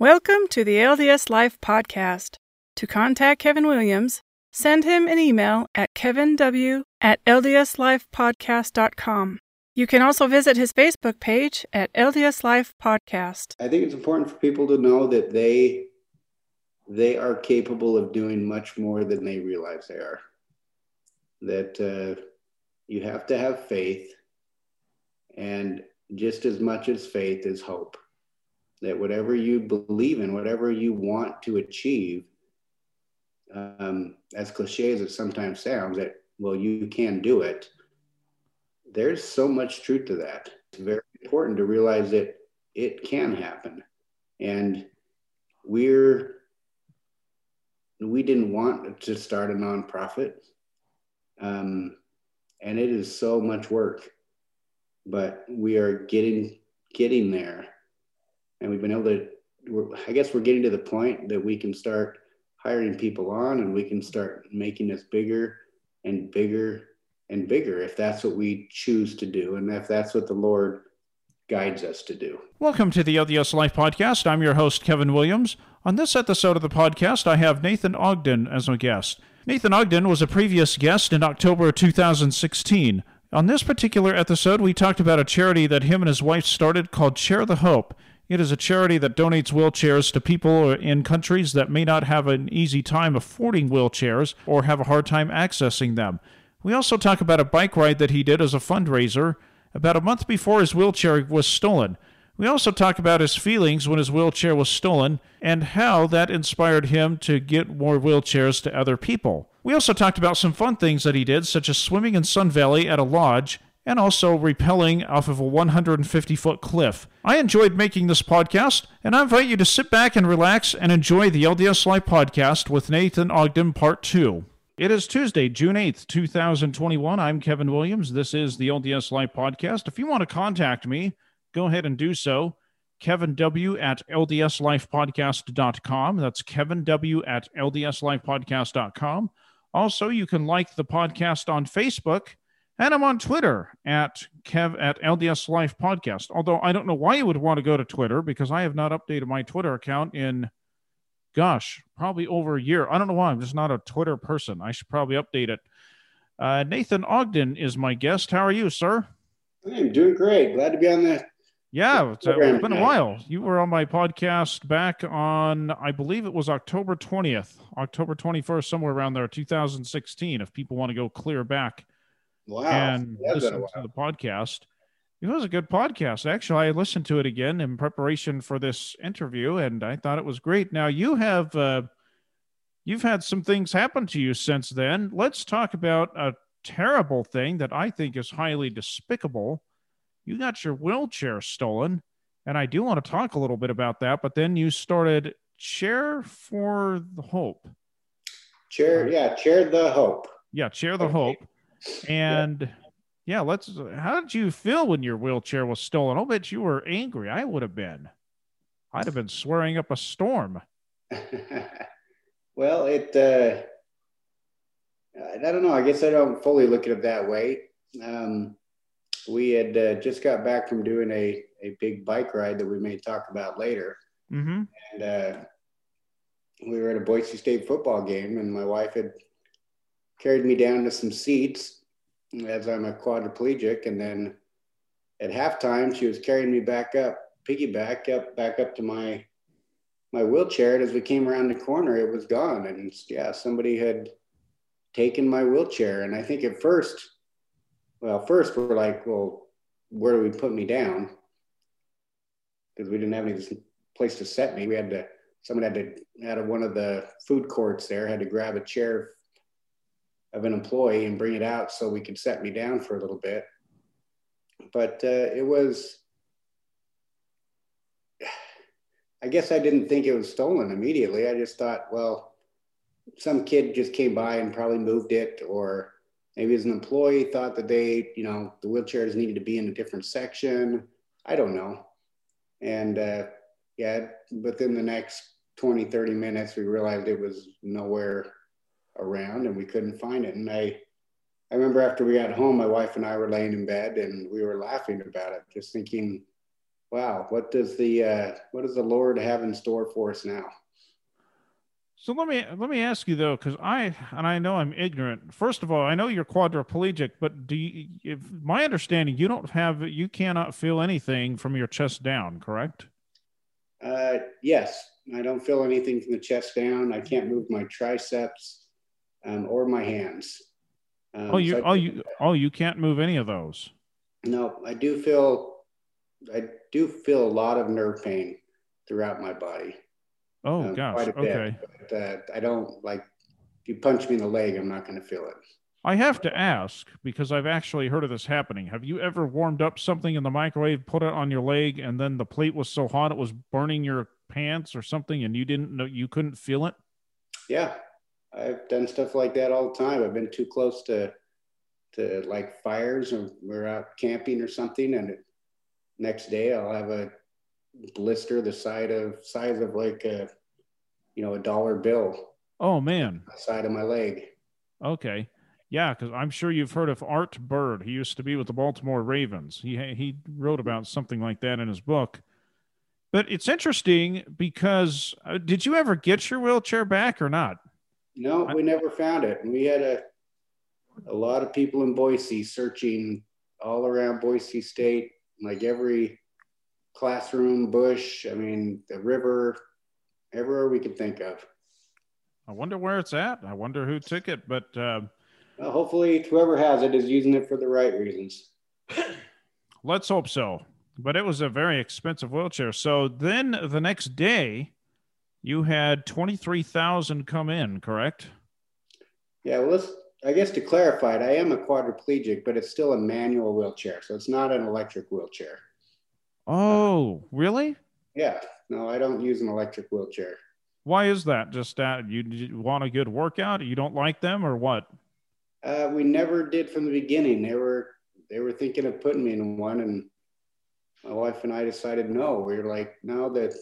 Welcome to the LDS Life Podcast. To contact Kevin Williams, send him an email at kevinw at ldslifepodcast.com. You can also visit his Facebook page at LDS Life Podcast. I think it's important for people to know that they they are capable of doing much more than they realize they are. That uh, you have to have faith, and just as much as faith is hope that whatever you believe in, whatever you want to achieve, um, as cliche as it sometimes sounds, that, well, you can do it. There's so much truth to that. It's very important to realize that it can happen. And we're, we didn't want to start a nonprofit. Um, and it is so much work, but we are getting, getting there and we've been able to i guess we're getting to the point that we can start hiring people on and we can start making this bigger and bigger and bigger if that's what we choose to do and if that's what the lord guides us to do. Welcome to the lds life podcast. I'm your host kevin williams. On this episode of the podcast i have nathan ogden as my guest. Nathan ogden was a previous guest in october 2016 on this particular episode we talked about a charity that him and his wife started called chair the hope it is a charity that donates wheelchairs to people in countries that may not have an easy time affording wheelchairs or have a hard time accessing them. We also talk about a bike ride that he did as a fundraiser about a month before his wheelchair was stolen. We also talk about his feelings when his wheelchair was stolen and how that inspired him to get more wheelchairs to other people. We also talked about some fun things that he did, such as swimming in Sun Valley at a lodge and also rappelling off of a 150 foot cliff. I enjoyed making this podcast, and I invite you to sit back and relax and enjoy the LDS Life podcast with Nathan Ogden Part 2. It is Tuesday, June 8th, 2021. I'm Kevin Williams. This is the LDS Life podcast. If you want to contact me, go ahead and do so. Kevin W at LDSLifepodcast.com. That's Kevin W at LDSLifepodcast.com. Also, you can like the podcast on Facebook and I'm on Twitter at Kev at LDS Life Podcast. Although I don't know why you would want to go to Twitter because I have not updated my Twitter account in, gosh, probably over a year. I don't know why. I'm just not a Twitter person. I should probably update it. Uh, Nathan Ogden is my guest. How are you, sir? I'm doing great. Glad to be on the. Yeah, it's, uh, it's been a while. You were on my podcast back on, I believe it was October 20th, October 21st, somewhere around there, 2016. If people want to go clear back Wow. And listen to the podcast. It was a good podcast. Actually, I listened to it again in preparation for this interview, and I thought it was great. Now you have uh, you've had some things happen to you since then. Let's talk about a terrible thing that I think is highly despicable. You got your wheelchair stolen, and I do want to talk a little bit about that. But then you started Chair for the Hope. Chair, uh, yeah, Chair the Hope. Yeah, Chair the okay. Hope and yeah. yeah, let's. How did you feel when your wheelchair was stolen? I'll bet you were angry. I would have been. I'd have been swearing up a storm. well, it. Uh, I don't know. I guess I don't fully look at it that way. Um, we had uh, just got back from doing a, a big bike ride that we may talk about later. Mm-hmm. And uh, we were at a Boise State football game, and my wife had carried me down to some seats as I'm a quadriplegic. And then at halftime, she was carrying me back up, piggyback up, back up to my my wheelchair. And as we came around the corner, it was gone. And yeah, somebody had taken my wheelchair. And I think at first, well, first we're like, well, where do we put me down? Because we didn't have any place to set me. We had to, someone had to, out of one of the food courts there, had to grab a chair of an employee and bring it out so we could set me down for a little bit. But uh, it was, I guess I didn't think it was stolen immediately. I just thought, well, some kid just came by and probably moved it, or maybe as an employee thought that they, you know, the wheelchairs needed to be in a different section. I don't know. And uh, yeah, within the next 20, 30 minutes, we realized it was nowhere around and we couldn't find it. And I, I remember after we got home, my wife and I were laying in bed and we were laughing about it, just thinking, wow, what does the uh, what does the Lord have in store for us now? So let me let me ask you though, because I and I know I'm ignorant. First of all, I know you're quadriplegic, but do you, if my understanding, you don't have you cannot feel anything from your chest down, correct? Uh, yes, I don't feel anything from the chest down. I can't move my triceps um, or my hands. Um, oh, you so oh you oh you can't move any of those. No, I do feel I do feel a lot of nerve pain throughout my body. Oh um, gosh. okay. But, uh, I don't like if you punch me in the leg, I'm not going to feel it. I have to ask because I've actually heard of this happening. Have you ever warmed up something in the microwave, put it on your leg, and then the plate was so hot it was burning your pants or something, and you didn't know you couldn't feel it? Yeah, I've done stuff like that all the time. I've been too close to to like fires, or we're out camping or something, and it, next day I'll have a blister the size of size of like a you know a dollar bill. Oh man, side of my leg. Okay. Yeah, because I'm sure you've heard of Art Bird. He used to be with the Baltimore Ravens. He he wrote about something like that in his book. But it's interesting because uh, did you ever get your wheelchair back or not? No, we never found it. We had a a lot of people in Boise searching all around Boise State, like every classroom, bush, I mean, the river, everywhere we could think of. I wonder where it's at. I wonder who took it, but uh, well, hopefully, whoever has it is using it for the right reasons. Let's hope so. But it was a very expensive wheelchair. So then the next day, you had twenty three thousand come in, correct? Yeah. Well, let's. I guess to clarify it, I am a quadriplegic, but it's still a manual wheelchair, so it's not an electric wheelchair. Oh, really? Yeah. No, I don't use an electric wheelchair. Why is that? Just that you, you want a good workout? You don't like them, or what? Uh, we never did from the beginning. They were they were thinking of putting me in one, and my wife and I decided no. We were like, no, that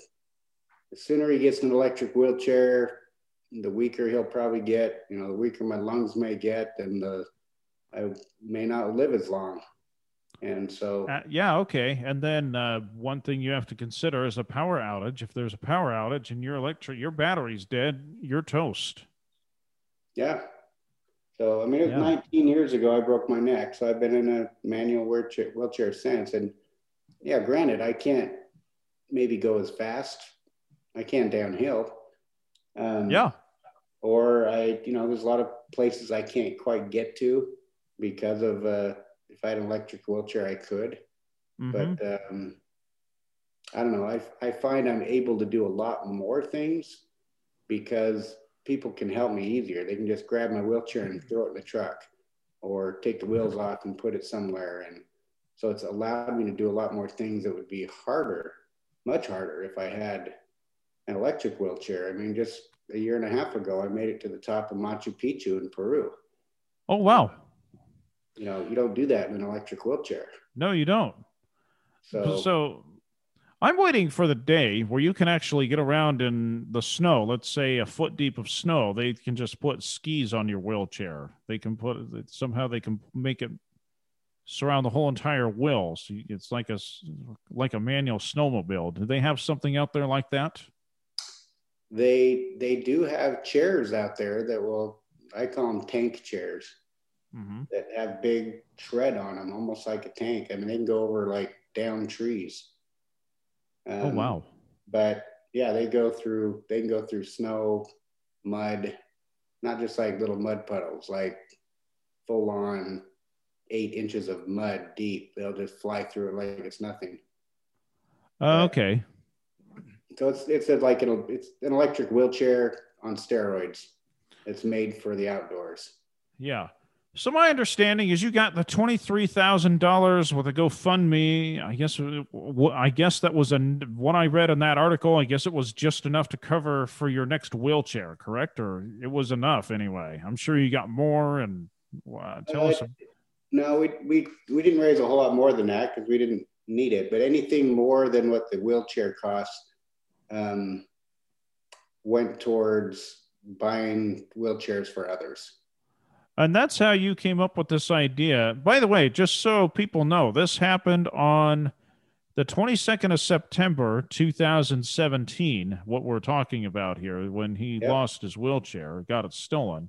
the sooner he gets an electric wheelchair, the weaker he'll probably get. You know, the weaker my lungs may get, and the I may not live as long. And so, uh, yeah, okay. And then uh, one thing you have to consider is a power outage. If there's a power outage and your electric, your battery's dead, you're toast. Yeah, so, I mean, it was yeah. 19 years ago I broke my neck. So I've been in a manual wheelchair, wheelchair since. And yeah, granted, I can't maybe go as fast. I can downhill. Um, yeah. Or I, you know, there's a lot of places I can't quite get to because of, uh, if I had an electric wheelchair, I could. Mm-hmm. But um, I don't know. I, I find I'm able to do a lot more things because people can help me easier. They can just grab my wheelchair and throw it in the truck or take the wheels off and put it somewhere. And so it's allowed me to do a lot more things that would be harder, much harder if I had an electric wheelchair. I mean, just a year and a half ago, I made it to the top of Machu Picchu in Peru. Oh, wow. You know, you don't do that in an electric wheelchair. No, you don't. So, so I'm waiting for the day where you can actually get around in the snow. Let's say a foot deep of snow. They can just put skis on your wheelchair. They can put somehow they can make it surround the whole entire wheel. So it's like a like a manual snowmobile. Do they have something out there like that? They they do have chairs out there that will I call them tank chairs mm-hmm. that have big tread on them, almost like a tank. I mean, they can go over like down trees. Oh, um, oh wow! But yeah, they go through. They can go through snow, mud, not just like little mud puddles, like full on eight inches of mud deep. They'll just fly through it like it's nothing. Uh, okay. So it's it's like an it's an electric wheelchair on steroids. It's made for the outdoors. Yeah. So my understanding is you got the twenty three thousand dollars with a GoFundMe. I guess I guess that was a what I read in that article. I guess it was just enough to cover for your next wheelchair, correct? Or it was enough anyway. I'm sure you got more. And uh, tell uh, us. No, we we we didn't raise a whole lot more than that because we didn't need it. But anything more than what the wheelchair cost um, went towards buying wheelchairs for others. And that's how you came up with this idea. By the way, just so people know, this happened on the 22nd of September 2017, what we're talking about here, when he yep. lost his wheelchair, got it stolen.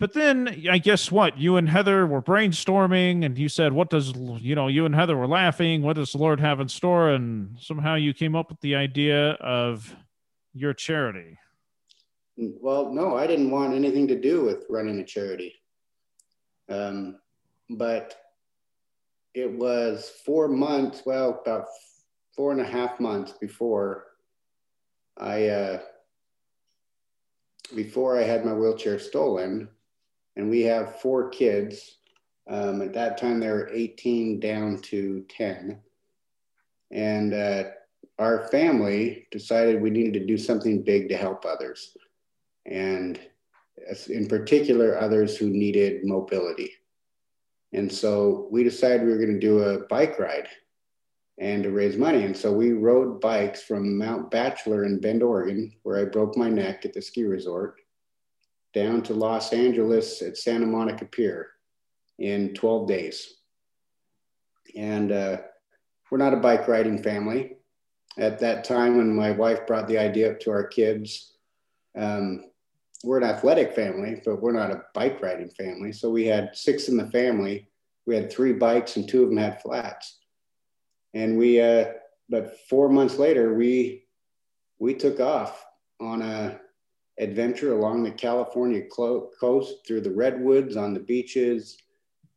But then I guess what you and Heather were brainstorming, and you said, "What does you know?" You and Heather were laughing. What does the Lord have in store? And somehow you came up with the idea of your charity. Well, no, I didn't want anything to do with running a charity. Um, but it was four months, well, about four and a half months before I uh, before I had my wheelchair stolen, and we have four kids. Um, at that time, they were 18 down to 10, and uh, our family decided we needed to do something big to help others, and in particular, others who needed mobility. And so we decided we were going to do a bike ride and to raise money. And so we rode bikes from Mount Bachelor in Bend, Oregon, where I broke my neck at the ski resort, down to Los Angeles at Santa Monica Pier in 12 days. And uh, we're not a bike riding family. At that time, when my wife brought the idea up to our kids, um, we're an athletic family, but we're not a bike riding family. So we had six in the family. We had three bikes and two of them had flats. And we, uh, but four months later, we we took off on a adventure along the California coast through the redwoods on the beaches,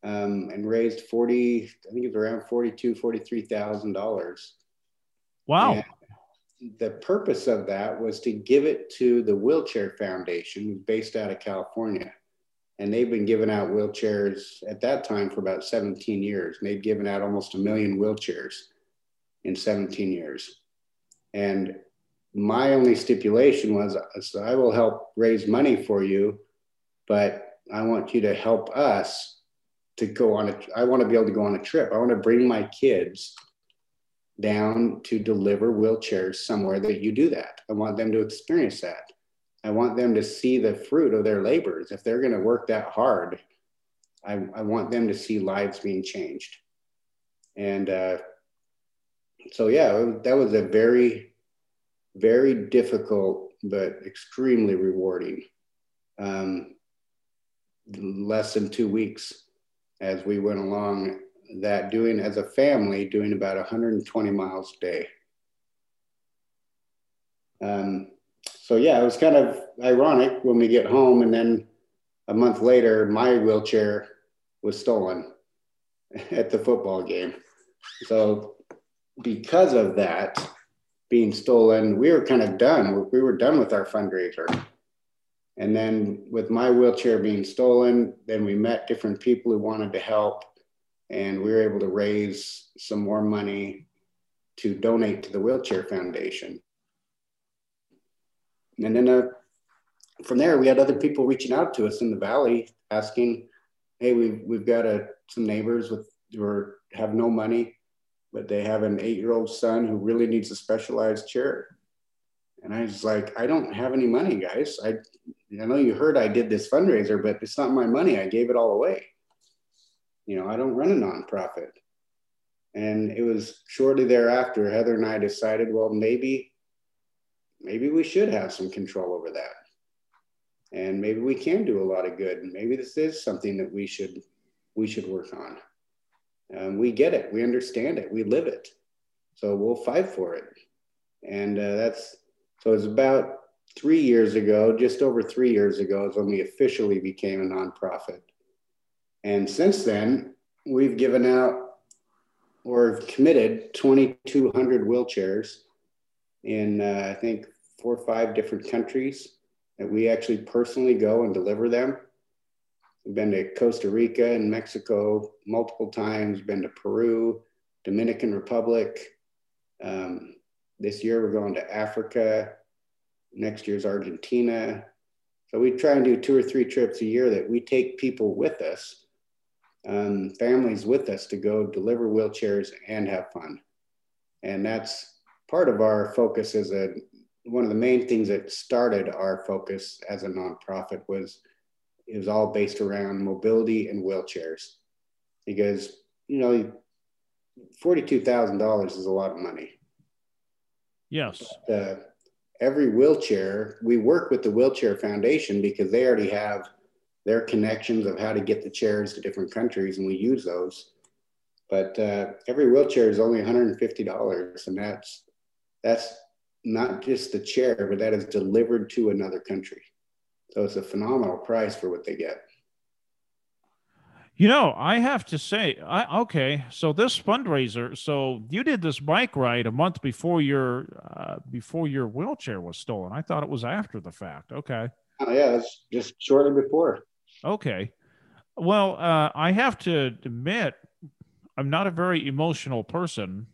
um, and raised forty. I think it was around forty-two, forty-three thousand dollars. Wow! And the purpose of that was to give it to the Wheelchair Foundation, based out of California. And they've been giving out wheelchairs at that time for about 17 years. And they've given out almost a million wheelchairs in 17 years. And my only stipulation was so I will help raise money for you, but I want you to help us to go on a, I want to be able to go on a trip. I want to bring my kids down to deliver wheelchairs somewhere that you do that. I want them to experience that. I want them to see the fruit of their labors. If they're going to work that hard, I, I want them to see lives being changed. And uh, so, yeah, that was a very, very difficult but extremely rewarding um, less than two weeks as we went along that doing as a family, doing about 120 miles a day. Um, so yeah, it was kind of ironic when we get home, and then a month later, my wheelchair was stolen at the football game. So because of that being stolen, we were kind of done. We were done with our fundraiser. And then with my wheelchair being stolen, then we met different people who wanted to help and we were able to raise some more money to donate to the Wheelchair Foundation. And then uh, from there, we had other people reaching out to us in the valley asking, "Hey, we've we've got a, some neighbors with who are, have no money, but they have an eight-year-old son who really needs a specialized chair." And I was like, "I don't have any money, guys. I I know you heard I did this fundraiser, but it's not my money. I gave it all away." You know, I don't run a nonprofit. And it was shortly thereafter, Heather and I decided, well, maybe, maybe we should have some control over that. And maybe we can do a lot of good. And maybe this is something that we should, we should work on. Um, we get it. We understand it. We live it. So we'll fight for it. And uh, that's, so it's about three years ago, just over three years ago, is when we officially became a nonprofit. And since then, we've given out or committed 2,200 wheelchairs in, uh, I think, four or five different countries that we actually personally go and deliver them. Been to Costa Rica and Mexico multiple times, been to Peru, Dominican Republic. Um, this year, we're going to Africa. Next year's Argentina. So we try and do two or three trips a year that we take people with us um, families with us to go deliver wheelchairs and have fun. And that's part of our focus as a one of the main things that started our focus as a nonprofit was it was all based around mobility and wheelchairs because you know forty-two thousand dollars is a lot of money. Yes. Uh, every wheelchair, we work with the Wheelchair Foundation because they already have their connections of how to get the chairs to different countries, and we use those. But uh, every wheelchair is only one hundred and fifty dollars, and that's that's not just the chair, but that is delivered to another country. So it's a phenomenal price for what they get. You know, I have to say, I, okay, so this fundraiser, so you did this bike ride a month before your uh, before your wheelchair was stolen. I thought it was after the fact. Okay. Oh yeah, it's just shortly before. Okay. Well, uh, I have to admit, I'm not a very emotional person,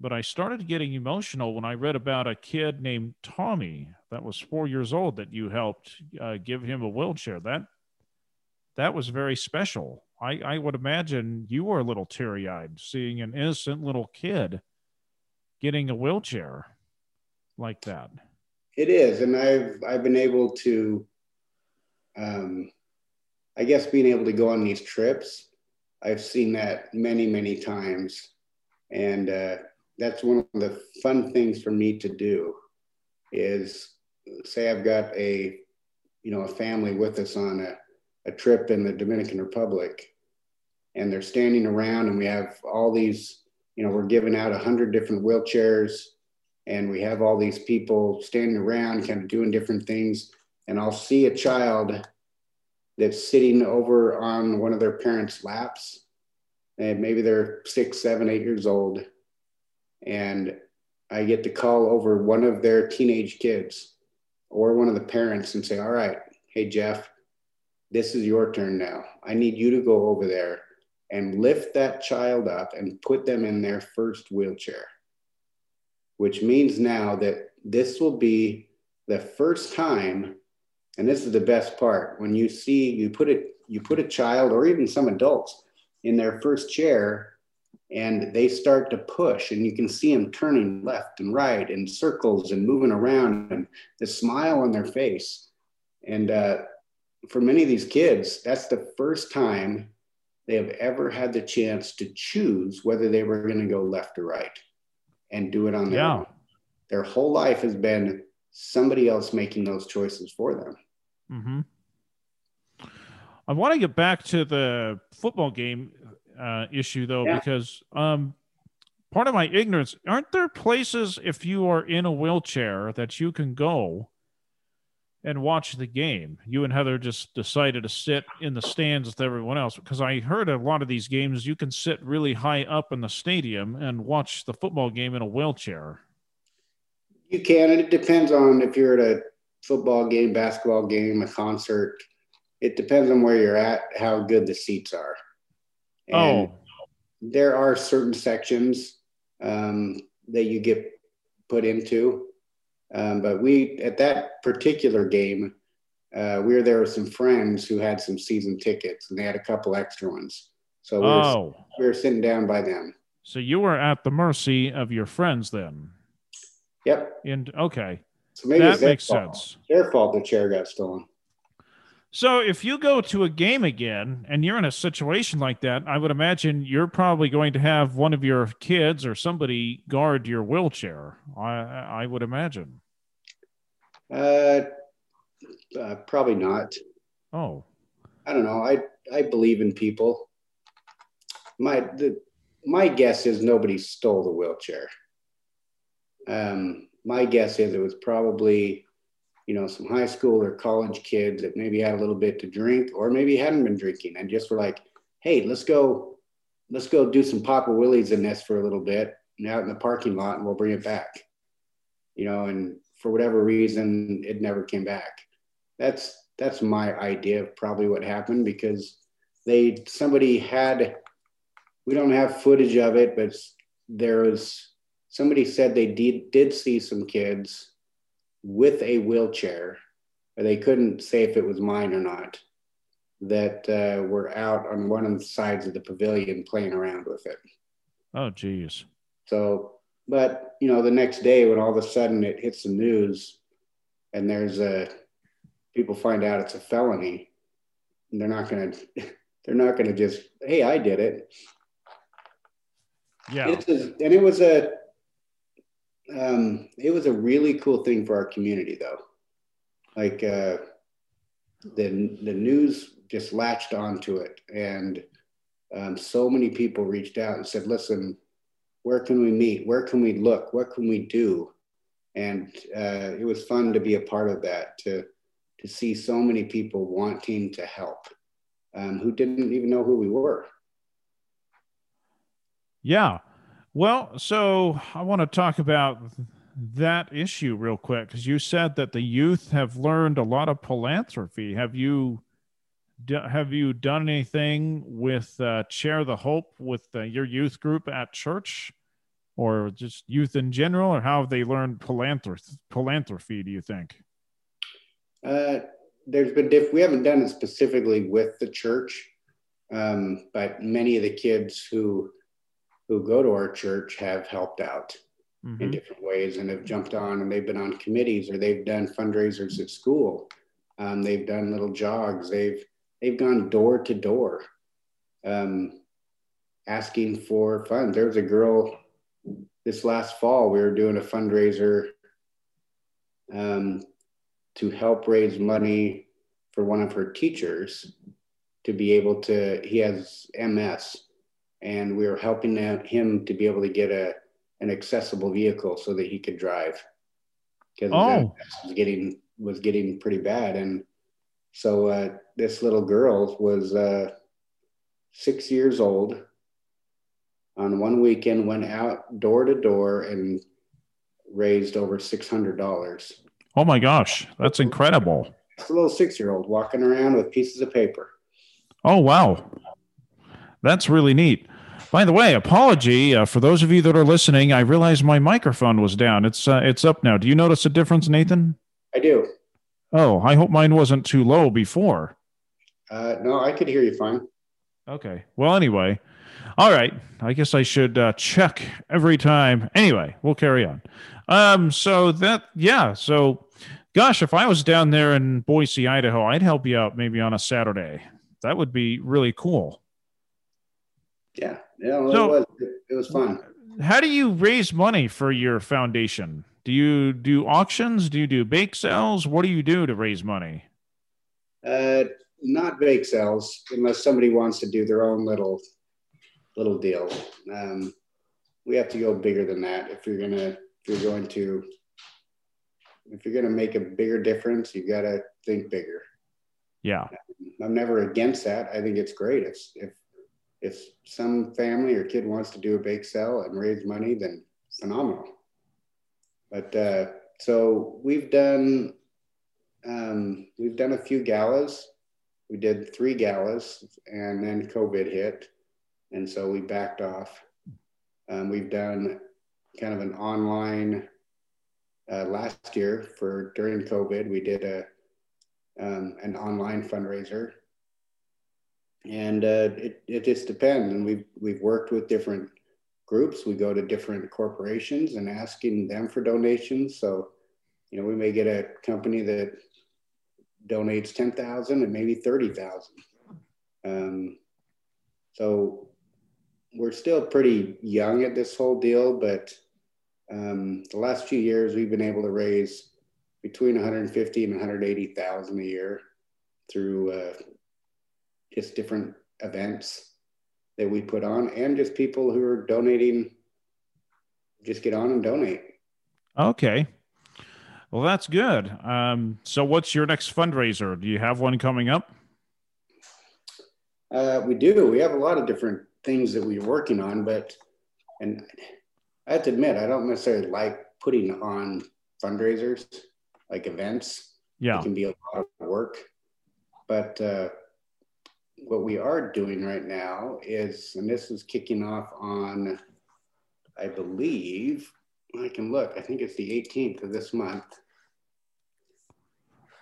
but I started getting emotional when I read about a kid named Tommy that was four years old that you helped uh, give him a wheelchair. That that was very special. I, I would imagine you were a little teary eyed seeing an innocent little kid getting a wheelchair like that. It is, and I've I've been able to, um, I guess, being able to go on these trips. I've seen that many many times, and uh, that's one of the fun things for me to do. Is say I've got a, you know, a family with us on a a trip in the Dominican Republic, and they're standing around, and we have all these, you know, we're giving out a hundred different wheelchairs, and we have all these people standing around, kind of doing different things, and I'll see a child that's sitting over on one of their parents' laps, and maybe they're six, seven, eight years old, and I get to call over one of their teenage kids or one of the parents and say, "All right, hey Jeff." this is your turn now. I need you to go over there and lift that child up and put them in their first wheelchair, which means now that this will be the first time, and this is the best part, when you see you put it, you put a child or even some adults in their first chair and they start to push and you can see them turning left and right in circles and moving around and the smile on their face. And uh, for many of these kids, that's the first time they have ever had the chance to choose whether they were going to go left or right and do it on their yeah. own. Their whole life has been somebody else making those choices for them. Mm-hmm. I want to get back to the football game uh, issue, though, yeah. because um, part of my ignorance aren't there places if you are in a wheelchair that you can go and watch the game. You and Heather just decided to sit in the stands with everyone else because I heard a lot of these games you can sit really high up in the stadium and watch the football game in a wheelchair. You can, and it depends on if you're at a football game, basketball game, a concert. It depends on where you're at, how good the seats are. And oh. there are certain sections um, that you get put into um, but we, at that particular game, uh, we were there with some friends who had some season tickets and they had a couple extra ones. So we, oh. were, we were sitting down by them. So you were at the mercy of your friends then? Yep. And okay. So maybe that makes fault. sense. Their fault the chair got stolen. So if you go to a game again and you're in a situation like that, I would imagine you're probably going to have one of your kids or somebody guard your wheelchair. I I would imagine. Uh, uh, probably not. Oh, I don't know. I I believe in people. My the my guess is nobody stole the wheelchair. Um, my guess is it was probably, you know, some high school or college kids that maybe had a little bit to drink, or maybe hadn't been drinking, and just were like, "Hey, let's go, let's go do some Papa Willies in this for a little bit, and out in the parking lot, and we'll bring it back." You know, and for whatever reason, it never came back. That's that's my idea of probably what happened because they somebody had we don't have footage of it, but there was somebody said they did did see some kids with a wheelchair, they couldn't say if it was mine or not. That uh, were out on one of the sides of the pavilion playing around with it. Oh, geez. So but you know, the next day when all of a sudden it hits the news, and there's a people find out it's a felony, they're not gonna they're not gonna just hey I did it. Yeah. It's a, and it was a um, it was a really cool thing for our community though. Like uh, the the news just latched onto it, and um, so many people reached out and said, "Listen, where can we meet? Where can we look? What can we do?" And uh, it was fun to be a part of that. To to see so many people wanting to help, um, who didn't even know who we were. Yeah. Well, so I want to talk about that issue real quick because you said that the youth have learned a lot of philanthropy. Have you have you done anything with uh, Chair the Hope with uh, your youth group at church, or just youth in general, or how have they learned philanthropy? Do you think? Uh, there's been diff- we haven't done it specifically with the church, um, but many of the kids who who go to our church have helped out mm-hmm. in different ways and have jumped on and they've been on committees or they've done fundraisers at school. Um, they've done little jogs. They've they've gone door to door, um, asking for funds. There was a girl this last fall. We were doing a fundraiser um, to help raise money for one of her teachers to be able to. He has MS, and we were helping him to be able to get a an accessible vehicle so that he could drive. Because oh. was getting was getting pretty bad. And so uh, this little girl was uh, six years old. On one weekend went out door to door and raised over $600 oh my gosh that's incredible. It's a little six year old walking around with pieces of paper. Oh wow. That's really neat by the way, apology uh, for those of you that are listening. I realized my microphone was down. It's uh, it's up now. Do you notice a difference, Nathan? I do. Oh, I hope mine wasn't too low before. Uh, no, I could hear you fine. Okay. Well, anyway, all right. I guess I should uh, check every time. Anyway, we'll carry on. Um. So that yeah. So, gosh, if I was down there in Boise, Idaho, I'd help you out maybe on a Saturday. That would be really cool. Yeah. Yeah, well, so, it was. It was fun. How do you raise money for your foundation? Do you do auctions? Do you do bake sales? What do you do to raise money? Uh, not bake sales, unless somebody wants to do their own little little deal. Um, we have to go bigger than that if you're gonna if you're going to if you're gonna make a bigger difference. You got to think bigger. Yeah, I'm never against that. I think it's great if if if some family or kid wants to do a bake sale and raise money, then phenomenal. But uh, so we've done um, we've done a few galas. We did three galas, and then COVID hit, and so we backed off. Um, we've done kind of an online uh, last year for during COVID. We did a um, an online fundraiser and uh, it, it just depends. And we've, we've worked with different groups. We go to different corporations and asking them for donations. So, you know, we may get a company that donates 10,000 and maybe 30,000. Um, so we're still pretty young at this whole deal, but um, the last few years we've been able to raise between 150 and 180,000 a year through uh, just different events that we put on and just people who are donating just get on and donate. Okay. Well that's good. Um, so what's your next fundraiser? Do you have one coming up? Uh, we do. We have a lot of different things that we're working on but and i have to admit i don't necessarily like putting on fundraisers like events. Yeah. It can be a lot of work. But uh, what we are doing right now is, and this is kicking off on, I believe, I can look, I think it's the 18th of this month.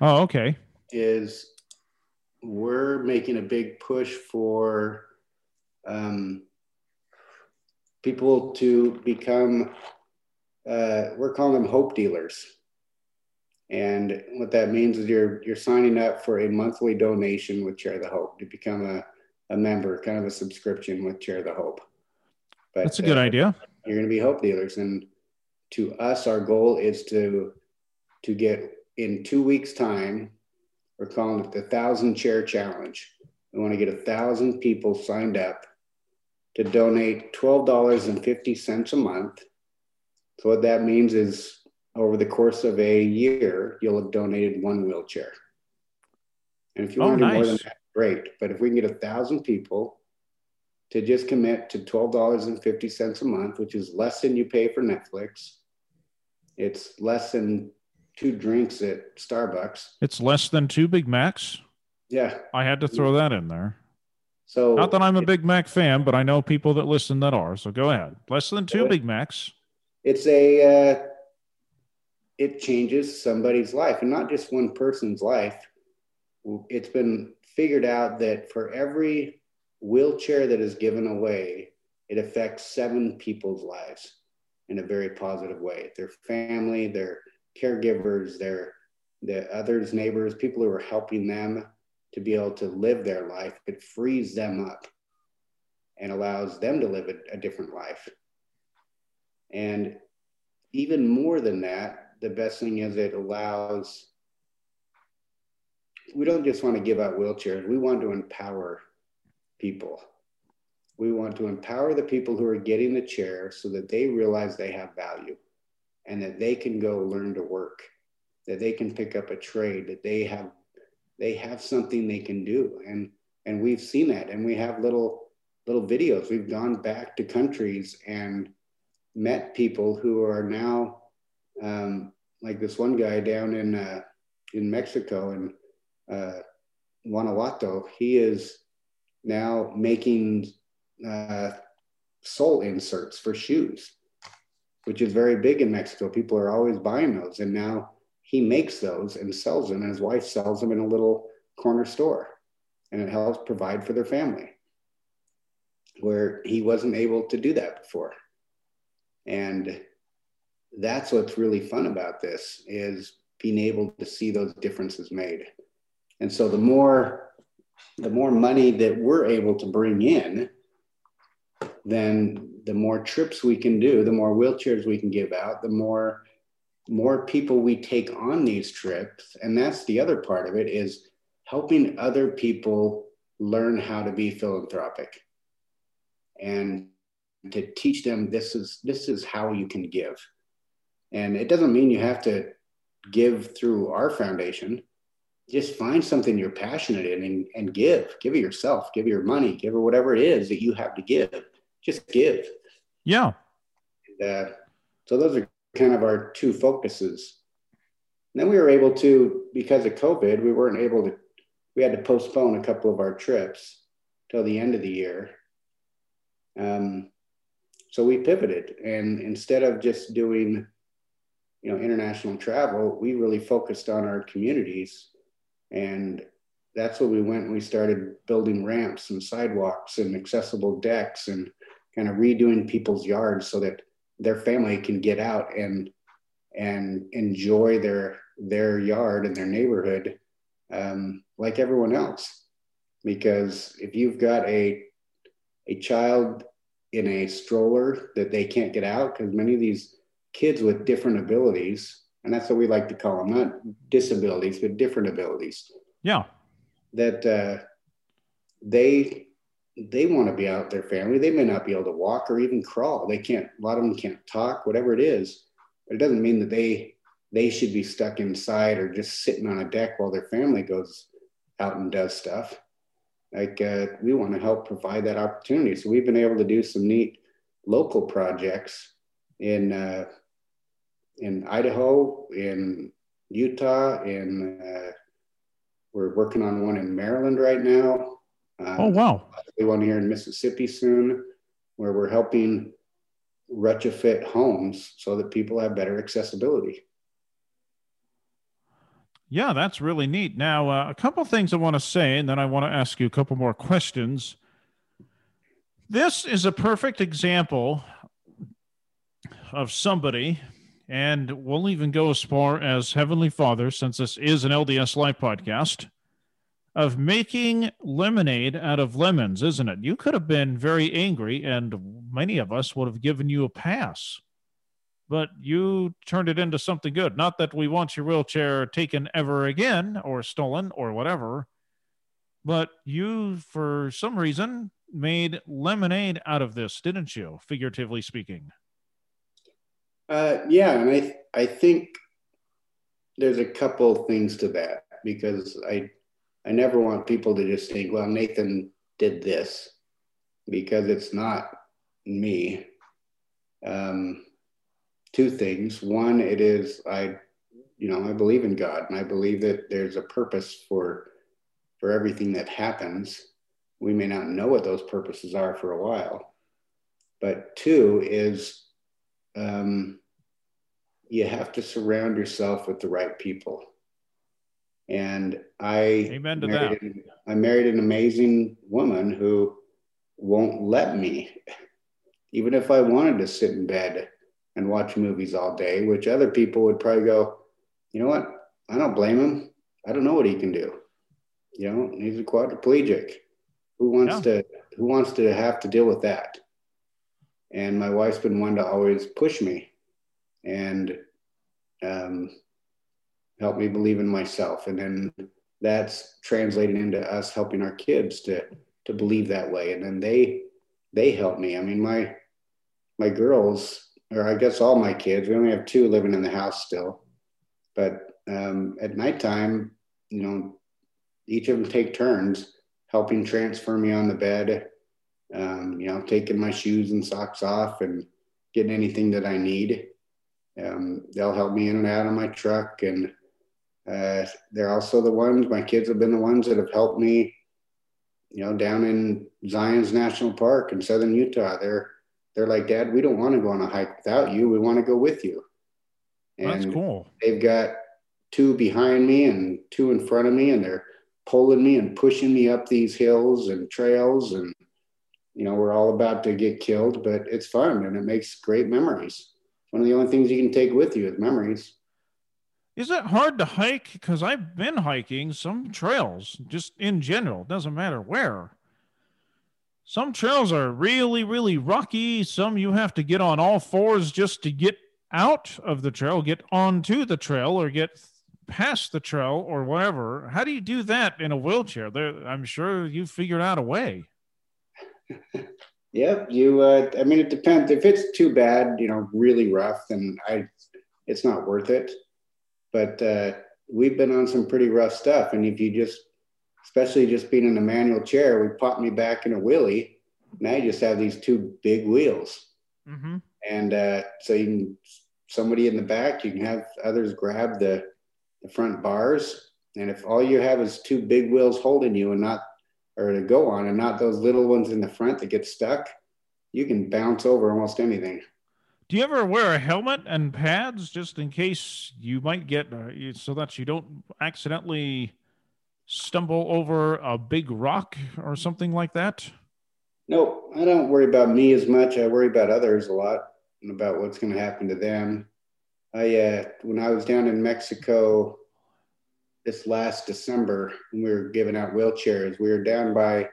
Oh, okay. Is we're making a big push for um, people to become, uh, we're calling them hope dealers. And what that means is you're you're signing up for a monthly donation with Chair the Hope to become a, a member, kind of a subscription with Chair the Hope. But That's a good uh, idea. You're going to be hope dealers, and to us, our goal is to to get in two weeks' time. We're calling it the Thousand Chair Challenge. We want to get a thousand people signed up to donate twelve dollars and fifty cents a month. So what that means is, over the course of a year, you'll have donated one wheelchair. And if you Oh, want to do more than that, great. But if we can get a thousand people to just commit to $12.50 a month, which is less than you pay for Netflix. It's less than two drinks at Starbucks. It's less than two Big Macs. Yeah. I had to throw that in there. So Not that I'm a Big Mac fan, but I know people that listen that are. So go ahead. Less than two Big Macs. it's a uh, it changes somebody's life and not just one person's life. It's been figured out that for every wheelchair that is given away it affects seven people's lives in a very positive way. Their family their caregivers their the others neighbors people who are helping them to be able to live their life. It frees them up and allows them to live a, a different life. And even more than that, the best thing is it allows, we don't just want to give out wheelchairs, we want to empower people. We want to empower the people who are getting the chair so that they realize they have value and that they can go learn to work, that they can pick up a trade, that they have they have something they can do. And and we've seen that and we have little little videos. We've gone back to countries and met people who are now um, like this one guy down in uh, in Mexico in uh, Guanajuato. He is now making uh, sole inserts for shoes, which is very big in Mexico. People are always buying those, and now he makes those and sells them. And his wife sells them in a little corner store, and it helps provide for their family, where he wasn't able to do that before and that's what's really fun about this is being able to see those differences made. And so the more the more money that we're able to bring in then the more trips we can do the more wheelchairs we can give out the more more people we take on these trips. And that's the other part of it is helping other people learn how to be philanthropic and to teach them this is this is how you can give and it doesn't mean you have to give through our foundation. Just find something you're passionate in and, and give. Give it yourself. Give your money. Give it whatever it is that you have to give. Just give. Yeah. uh, so those are kind of our two focuses. And then we were able to because of covid we weren't able to we had to postpone a couple of our trips till the end of the year. Um, so we pivoted. And instead of just doing you know international travel we really focused on our communities. And that's what we went we started building ramps and sidewalks and accessible decks and kind of redoing people's yards so that their family can get out and and enjoy their their yard and their neighborhood um, like everyone else. Because if you've got a a child in a stroller that they can't get out because many of these kids with different abilities and that's what we like to call them not disabilities but different abilities. Yeah. that uh, they they want to be out with their family. They may not be able to walk or even crawl. They can't a lot of them can't talk whatever it is. But it doesn't mean that they they should be stuck inside or just sitting on a deck while their family goes out and does stuff. Like uh, we want to help provide that opportunity. So we've been able to do some neat local projects in uh, in idaho in utah in uh, we're working on one in maryland right now um, Oh, wow. one here in mississippi soon where we're helping retrofit homes so that people have better accessibility Yeah, that's really neat. Now, uh, a couple things I want to say, and then I want to ask you a couple more questions. This is a perfect example of somebody, and we'll even go as far as Heavenly Father, since this is an LDS Life podcast, of making lemonade out of lemons, isn't it? You could have been very angry, and many of us would have given you a pass. But you turned it into something good. Not that we want your wheelchair taken ever again or stolen or whatever, but you, for some reason, made lemonade out of this, didn't you? Figuratively speaking. Uh, yeah, and I I think there's a couple things to that because I I never want people to just think, well, Nathan did this because it's not me. Um, two things. One, it is I, you know, I believe in God and I believe that there's a purpose for for everything that happens. We may not know what those purposes are for a while, but two is um, you have to surround yourself with the right people. And I Amen to that. I married an amazing woman who won't let me, even if I wanted to sit in bed and watch movies all day, which other people would probably go, you know what? I don't blame him. I don't know what he can do. You know, he's a quadriplegic. Who wants yeah. to who wants to have to deal with that? And my wife's been one to always push me and um, help me believe in myself. And then that's translating into us helping our kids to to believe that way. And then they they help me. I mean, my my girls, or I guess all my kids, we only have two living in the house still. But um, at nighttime, you know, each of them take turns helping transfer me on the bed, um, you know, taking my shoes and socks off and getting anything that I need. Um, they'll help me in and out of my truck. And uh, they're also the ones, my kids have been the ones that have helped me, you know, down in Zion's National Park in Southern Utah. They're, they're like, Dad, we don't want to go on a hike without you. We want to go with you. And That's cool. They've got two behind me and two in front of me, and they're pulling me and pushing me up these hills and trails. And, you know, we're all about to get killed, but it's fun and it makes great memories. One of the only things you can take with you is memories. Is it hard to hike? Because I've been hiking some trails, just in general, doesn't matter where. Some trails are really, really rocky. Some you have to get on all fours just to get out of the trail, get onto the trail, or get past the trail or whatever. How do you do that in a wheelchair? There, I'm sure you figured out a way. yep, you. Uh, I mean, it depends. If it's too bad, you know, really rough, then I, it's not worth it. But uh, we've been on some pretty rough stuff, and if you just, especially just being in a manual chair, we pop me back in a wheelie. Now you just have these two big wheels, mm-hmm. and uh, so you can somebody in the back, you can have others grab the the front bars. And if all you have is two big wheels holding you and not, or to go on, and not those little ones in the front that get stuck, you can bounce over almost anything. Do you ever wear a helmet and pads just in case you might get, uh, so that you don't accidentally stumble over a big rock or something like that? No, I don't worry about me as much. I worry about others a lot and about what's going to happen to them. I uh, when I was down in Mexico this last December, when we were giving out wheelchairs, we were down by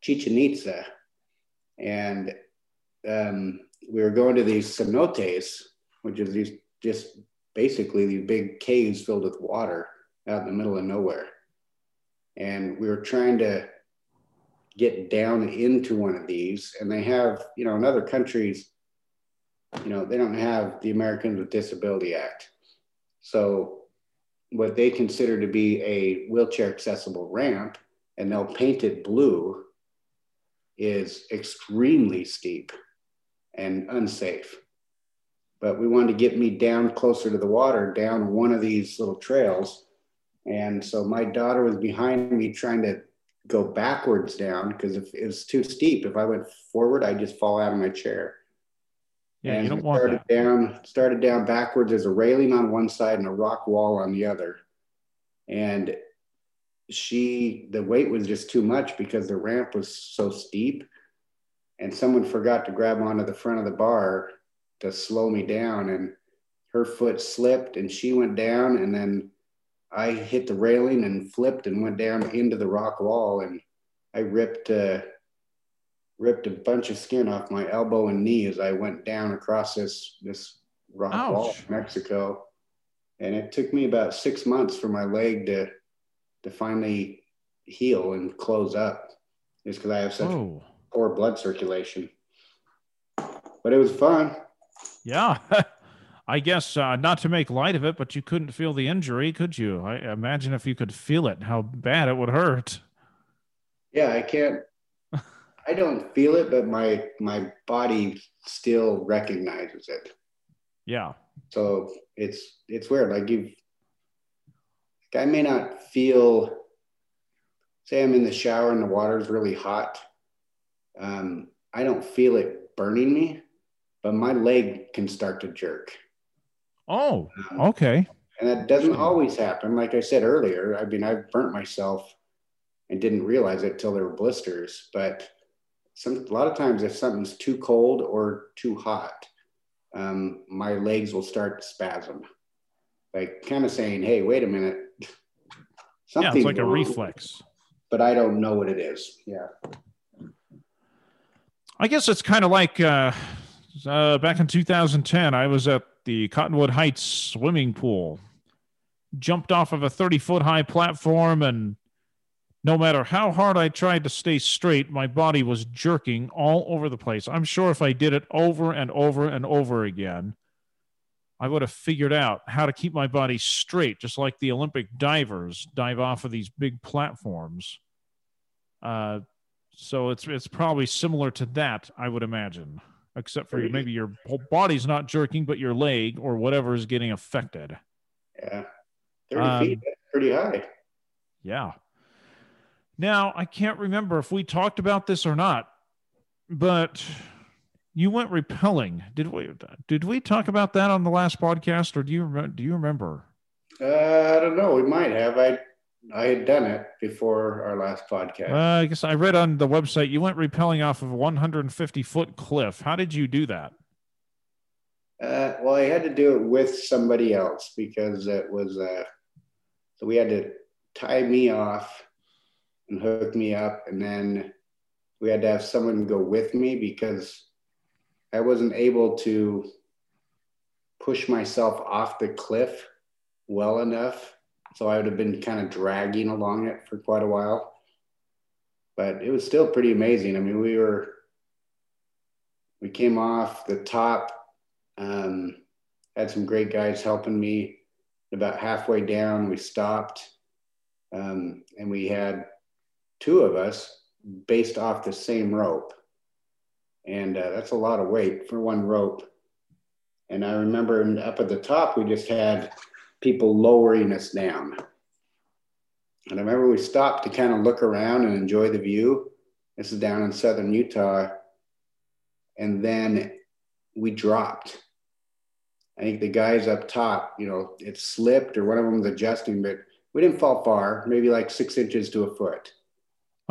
Chichen Itza, and um, we were going to these cenotes, which is these just basically these big caves filled with water out in the middle of nowhere, and we were trying to get down into one of these, and they have, you know, in other countries you know, they don't have the Americans with Disability Act. So what they consider to be a wheelchair accessible ramp, and they'll paint it blue, is extremely steep and unsafe. But we wanted to get me down closer to the water, down one of these little trails. And so my daughter was behind me trying to go backwards down because if it was too steep, if I went forward, I'd just fall out of my chair. Yeah, and you don't want started that. down, started down backwards. There's a railing on one side and a rock wall on the other. And she, the weight was just too much because the ramp was so steep. And someone forgot to grab onto the front of the bar to slow me down. And her foot slipped and she went down. And then I hit the railing and flipped and went down into the rock wall, and I ripped uh, ripped a bunch of skin off my elbow and knee as I went down across this this rock Ouch. wall in Mexico. And it took me about six months for my leg to to finally heal and close up, just because I have such Oh, poor blood circulation. But it was fun. yeah. I guess uh, not to make light of it, but you couldn't feel the injury, could you? I imagine if you could feel it, how bad it would hurt. Yeah, I can't. I don't feel it, but my my body still recognizes it. Yeah. So it's it's weird. Like you, like I may not feel. Say I'm in the shower and the water's really hot. Um, I don't feel it burning me, but my leg can start to jerk, Oh, okay. and that doesn't always happen. Like I said earlier, I mean I've burnt myself and didn't realize it till there were blisters. But some a lot of times, if something's too cold or too hot, um, my legs will start to spasm, like kind of saying, "Hey, wait a minute." Yeah, it's like a reflex. but I don't know what it is. Yeah. I guess it's kind of like uh, uh, back in 2010, I was at the Cottonwood Heights swimming pool, jumped off of a 30 foot high platform, and no matter how hard I tried to stay straight, my body was jerking all over the place. I'm sure if I did it over and over and over again, I would have figured out how to keep my body straight, just like the Olympic divers dive off of these big platforms. Uh, so it's it's probably similar to that, I would imagine, except for maybe your whole body's not jerking, but your leg or whatever is getting affected. Yeah. 30 Um, feet, pretty high. Yeah. Now I can't remember if we talked about this or not, but you went rappelling. Did we? Did we talk about that on the last podcast, or do you remem- do you remember? Uh, I don't know. We might have. I I had done it before our last podcast. Uh, I guess I read on the website you went rappelling off of a 150 foot cliff. How did you do that? Uh, well, I had to do it with somebody else because it was, uh, so we had to tie me off and hook me up. And then we had to have someone go with me because I wasn't able to push myself off the cliff well enough. So I would have been kind of dragging along it for quite a while. But it was still pretty amazing. I mean, we were, we came off the top um, had some great guys helping me. About halfway down, we stopped, um, and we had two of us based off the same rope, and uh, that's a lot of weight for one rope. And I remember up at the top, we just had people lowering us down. And I remember we stopped to kind of look around and enjoy the view. This is down in southern Utah. And then we dropped. I think the guys up top, you know, it slipped or one of them was adjusting, but we didn't fall far, maybe like six inches to a foot.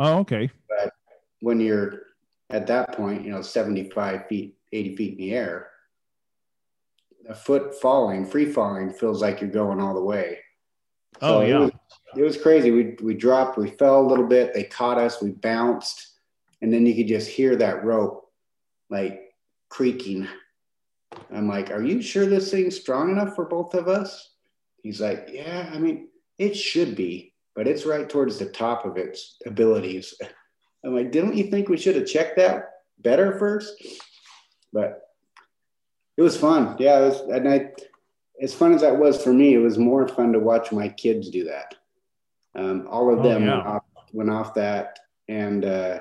Oh, okay. But When you're at that point, you know, 75 feet, 80 feet in the air, a foot falling, free falling feels like you're going all the way. Oh, it yeah. was, it was crazy. We, we dropped, we fell a little bit. They caught us, we bounced, and then you could just hear that rope like creaking. I'm like, Are you sure this thing's strong enough for both of us? He's like, Yeah, I mean, it should be, but it's right towards the top of its abilities. I'm like, Didn't you think we should have checked that better first? But it was fun. Yeah, it was, and I, as fun as that was for me, it was more fun to watch my kids do that. Um, all of Oh, them yeah. went, off, went off that, and uh,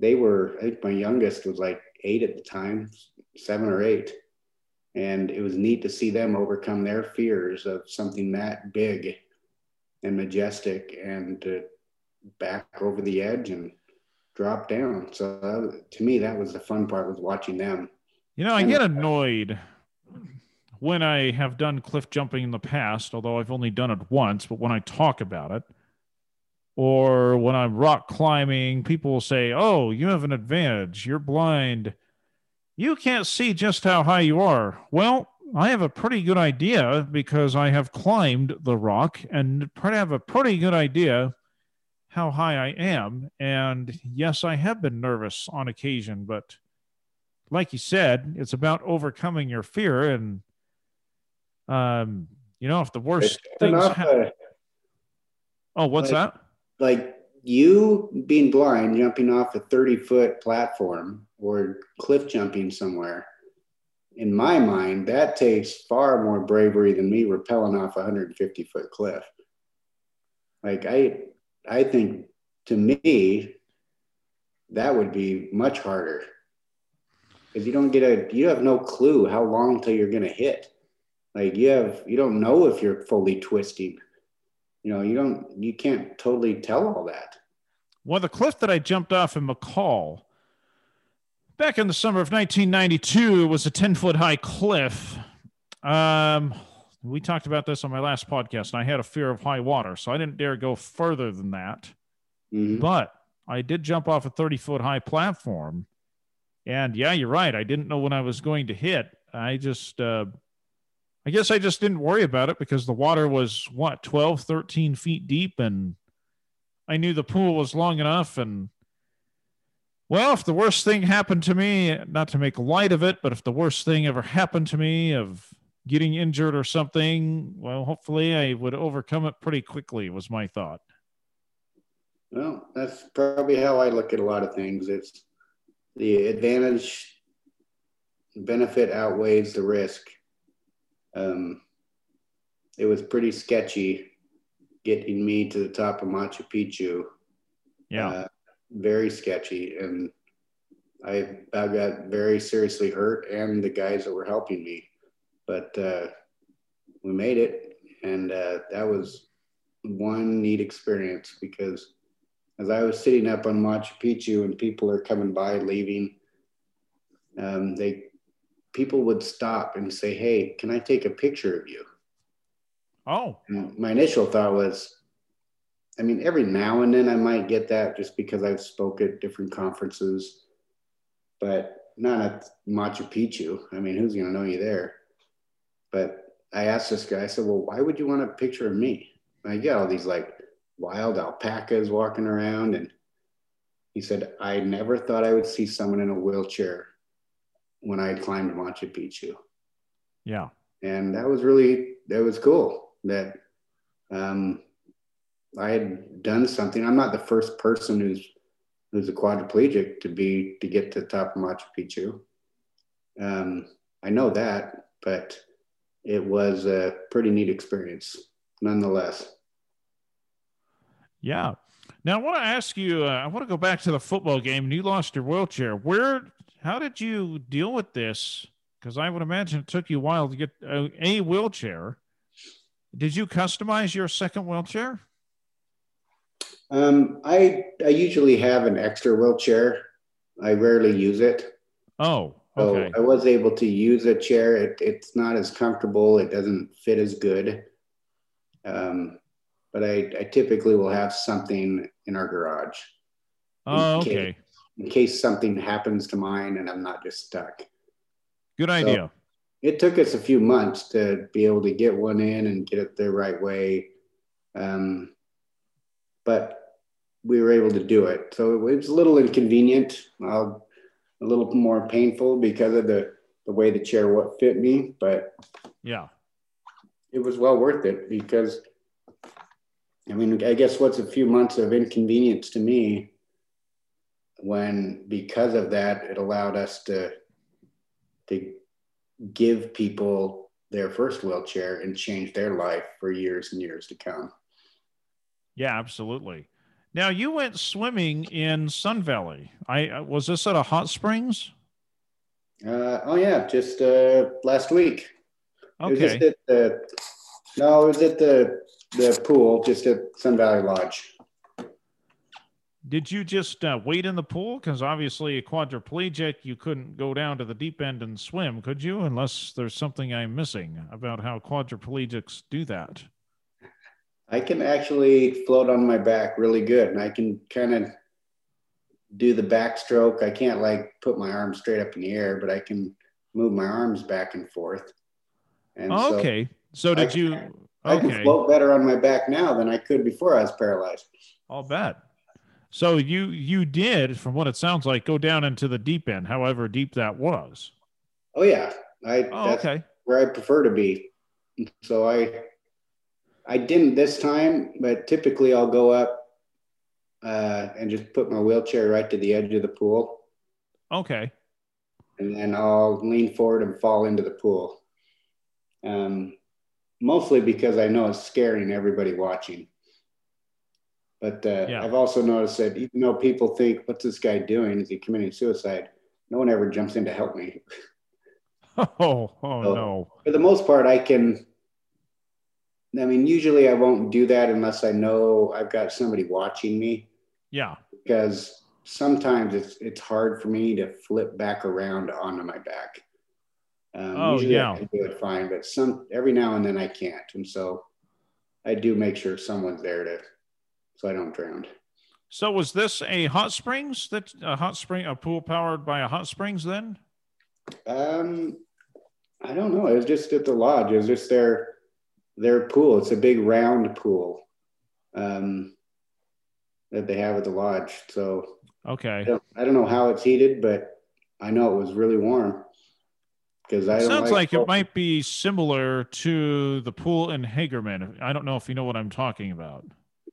they were. I think my youngest was like eight at the time, seven or eight, and it was neat to see them overcome their fears of something that big and majestic, and to back over the edge and drop down. So that, to me, that was the fun part was watching them. You know, I get annoyed when I have done cliff jumping in the past, although I've only done it once, but when I talk about it, or when I'm rock climbing, people will say, Oh, you have an advantage. You're blind. You can't see just how high you are. Well, I have a pretty good idea because I have climbed the rock and have a pretty good idea how high I am. And yes, I have been nervous on occasion, but like you said, it's about overcoming your fear. And, um, you know, if the worst It's things happen. uh, Oh, what's like- that? like you being blind, jumping off a 30 foot platform or cliff jumping somewhere, in my mind, that takes far more bravery than me rappelling off a 150 foot cliff. Like I, I think to me, that would be much harder because you don't get a, you have no clue how long till you're going to hit. Like you have, you don't know if you're fully twisting. You know, you don't, you can't totally tell all that. Well, the cliff that I jumped off in McCall back in the summer of 1992 was a 10 foot high cliff. Um, we talked about this on my last podcast, and I had a fear of high water, so I didn't dare go further than that. Mhm. But I did jump off a 30 foot high platform. And yeah, you're right. I didn't know when I was going to hit. I just, uh, I guess I just didn't worry about it because the water was what, 12, 13 feet deep. And I knew the pool was long enough. And well, if the worst thing happened to me, not to make light of it, but if the worst thing ever happened to me of getting injured or something, well, hopefully I would overcome it pretty quickly, was my thought. Well, that's probably how I look at a lot of things. It's the advantage benefit outweighs the risk. Um, it was pretty sketchy getting me to the top of Machu Picchu. Yeah. Uh, very sketchy. And I, I got very seriously hurt and the guys that were helping me. But uh, we made it. And uh, that was one neat experience because as I was sitting up on Machu Picchu and people are coming by, leaving, um, they people would stop and say, "Hey, can I take a picture of you?" oh, And my initial thought was, I mean, every now and then I might get that just because I've spoke at different conferences, but not at Machu Picchu. I mean, who's going to know you there? But I asked this guy, I said, well, why would you want a picture of me? And I get all these like wild alpacas walking around. And he said, I never thought I would see someone in a wheelchair when I climbed Machu Picchu yeah. and that was really that was cool that um, I had done something. I'm not the first person who's who's a quadriplegic to be to get to the top of Machu Picchu. Um, I know that, but it was a pretty neat experience nonetheless. Yeah. Now I want to ask you. Uh, I want to go back to the football game. You lost your wheelchair. Where? How did you deal with this? Because I would imagine it took you a while to get a, a wheelchair. Did you customize your second wheelchair? Um, I I usually have an extra wheelchair. I rarely use it. Oh, So okay. I was able to use a chair. It, it's not as comfortable. It doesn't fit as good. Um, but I, I typically will have something in our garage Oh, okay. okay. in case something happens to mine and I'm not just stuck. Good idea. It took us a few months to be able to get one in and get it the right way. Um, but we were able to do it. So it was a little inconvenient, uh, a little more painful because of the, the way the chair what fit me, but yeah. it was well worth it because I mean, I guess what's a few months of inconvenience to me when because of that it allowed us to to give people their first wheelchair and change their life for years and years to come. Yeah, absolutely. Now you went swimming in Sun Valley. I uh, was this at a hot springs? Uh, oh yeah, just uh, last week. Okay. the, no, it was at the the pool, just at Sun Valley Lodge. Did you just uh, wait in the pool? Because obviously, a quadriplegic, you couldn't go down to the deep end and swim, could you? Unless there's something I'm missing about how quadriplegics do that. I can actually float on my back really good, and I can kind of do the backstroke. I can't like put my arms straight up in the air, but I can move my arms back and forth. And Oh, okay. So did I you? I can float better on my back now than I could before I was paralyzed. I'll bet. So you you did, from what it sounds like, go down into the deep end, however deep that was. Oh yeah, I Oh, that's okay. where I prefer to be. So I I didn't this time, but typically I'll go up uh, and just put my wheelchair right to the edge of the pool, Okay. and then I'll lean forward and fall into the pool. Um, mostly because I know it's scaring everybody watching. But uh, Yeah. I've also noticed that even though people think, "What's this guy doing? Is he committing suicide?" No one ever jumps in to help me. Oh, oh Oh. no. for the most part, I can. I mean, usually I won't do that unless I know I've got somebody watching me Yeah. because sometimes it's it's hard for me to flip back around onto my back. Um, Oh, usually yeah. I can do it fine, but some every now and then I can't, and so I do make sure someone's there to so I don't drown. So was this a hot springs that a hot spring a pool powered by a hot springs then? Um, I don't know. It was just at the lodge. It was just their their pool. It's a big round pool um, that they have at the lodge. So I Okay. don't, I don't know how it's heated, but I know it was really warm because I don't Sounds like like it might be similar to the pool in Hagerman. I don't know if you know what I'm talking about.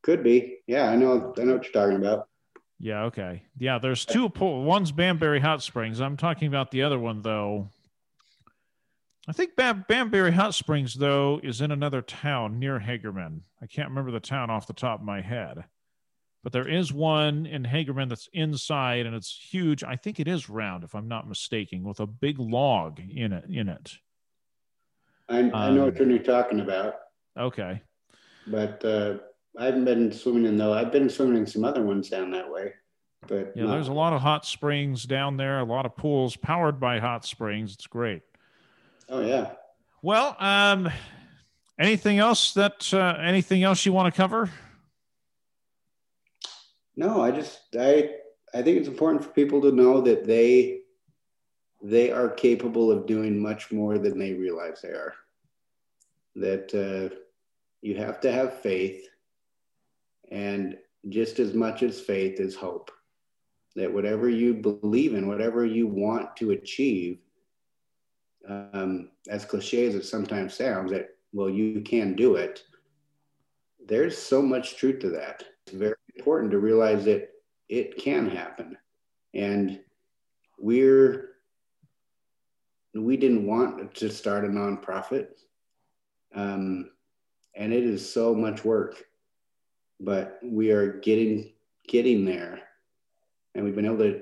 Could be. Yeah, I know. I know what you're talking about. Yeah, okay. Yeah, there's two pool. One's Banbury Hot Springs. I'm talking about the other one though. I think Bam- Banbury Hot Springs though is in another town near Hagerman. I can't remember the town off the top of my head. But there is one in Hagerman that's inside and it's huge. I think it is round if I'm not mistaken with a big log in it in it. I, I know what Um, you're talking about, Okay. but uh, I haven't been swimming in though. I've been swimming in some other ones down that way, but Yeah, not- there's a lot of hot springs down there, a lot of pools powered by hot springs. It's great. Oh yeah. Well, um, anything else that uh, anything else you want to cover? No, I just I I think it's important for people to know that they they are capable of doing much more than they realize they are. That uh, you have to have faith, and just as much as faith is hope. That whatever you believe in, whatever you want to achieve, um, as cliche as it sometimes sounds, that well you can do it. There's so much truth to that. It's very important to realize that it can happen and we're we didn't want to start a nonprofit um, and it is so much work but we are getting getting there and we've been able to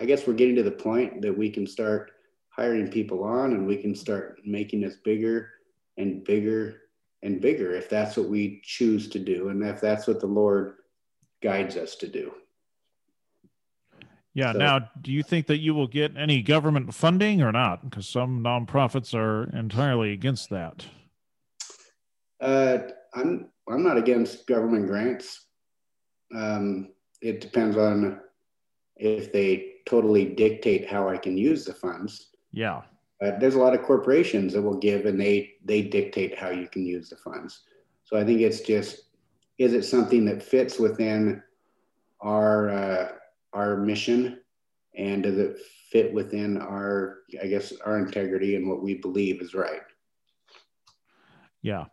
i guess we're getting to the point that we can start hiring people on and we can start making this bigger and bigger and bigger if that's what we choose to do and if that's what the lord guides us to do Yeah. So- now, do you think that you will get any government funding or not? Because some nonprofits are entirely against that. Uh, I'm I'm not against government grants. Um, it depends on if they totally dictate how I can use the funds. Yeah. Uh, there's a lot of corporations that will give, and they they dictate how you can use the funds. So I think it's just is it something that fits within our uh, our mission, and does it fit within our I guess our integrity and what we believe is right? Yeah.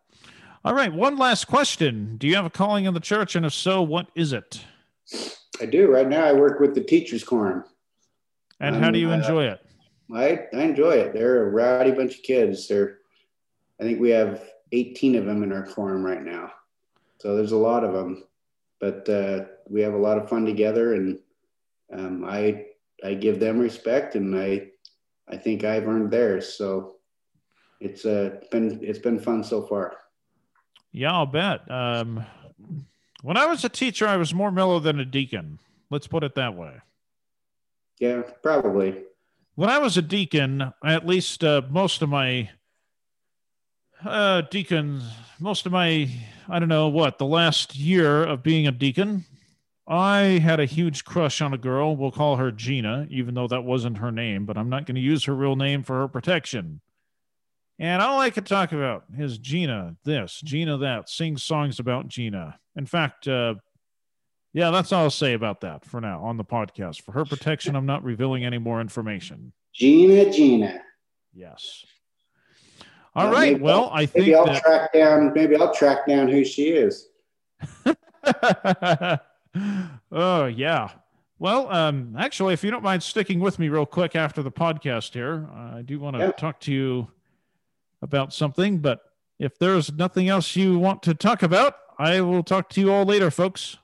All right. One last question. Do you have a calling in the church? And if so, what is it? I do. Right now, I work with the teachers' quorum. And how do you Um, uh, enjoy it? I, I enjoy it. They're a rowdy bunch of kids. They're, I think we have 18 of them in our quorum right now. So there's a lot of them, but uh, we have a lot of fun together, and um, I I give them respect, and I I think I've earned theirs. So it's uh, been it's been fun so far. Yeah, I'll bet. Um, when I was a teacher, I was more mellow than a deacon. Let's put it that way. Yeah, probably. When I was a deacon, at least uh, most of my uh, deacons, most of my, I don't know what, the last year of being a deacon, I had a huge crush on a girl. We'll call her Gina, even though that wasn't her name, but I'm not going to use her real name for her protection. And all I could talk about is Gina this, Gina that, sing songs about Gina. In fact, uh, yeah, that's all I'll say about that for now on the podcast. For her protection, I'm not revealing any more information. Gina, Gina. Yes. All right. maybe Well, I think Maybe I'll that. track down. Maybe I'll track down who she is. oh yeah. Well, um, actually, if you don't mind sticking with me real quick after the podcast here, I do want to Yeah. talk to you about something. But if there's nothing else you want to talk about, I will talk to you all later, folks.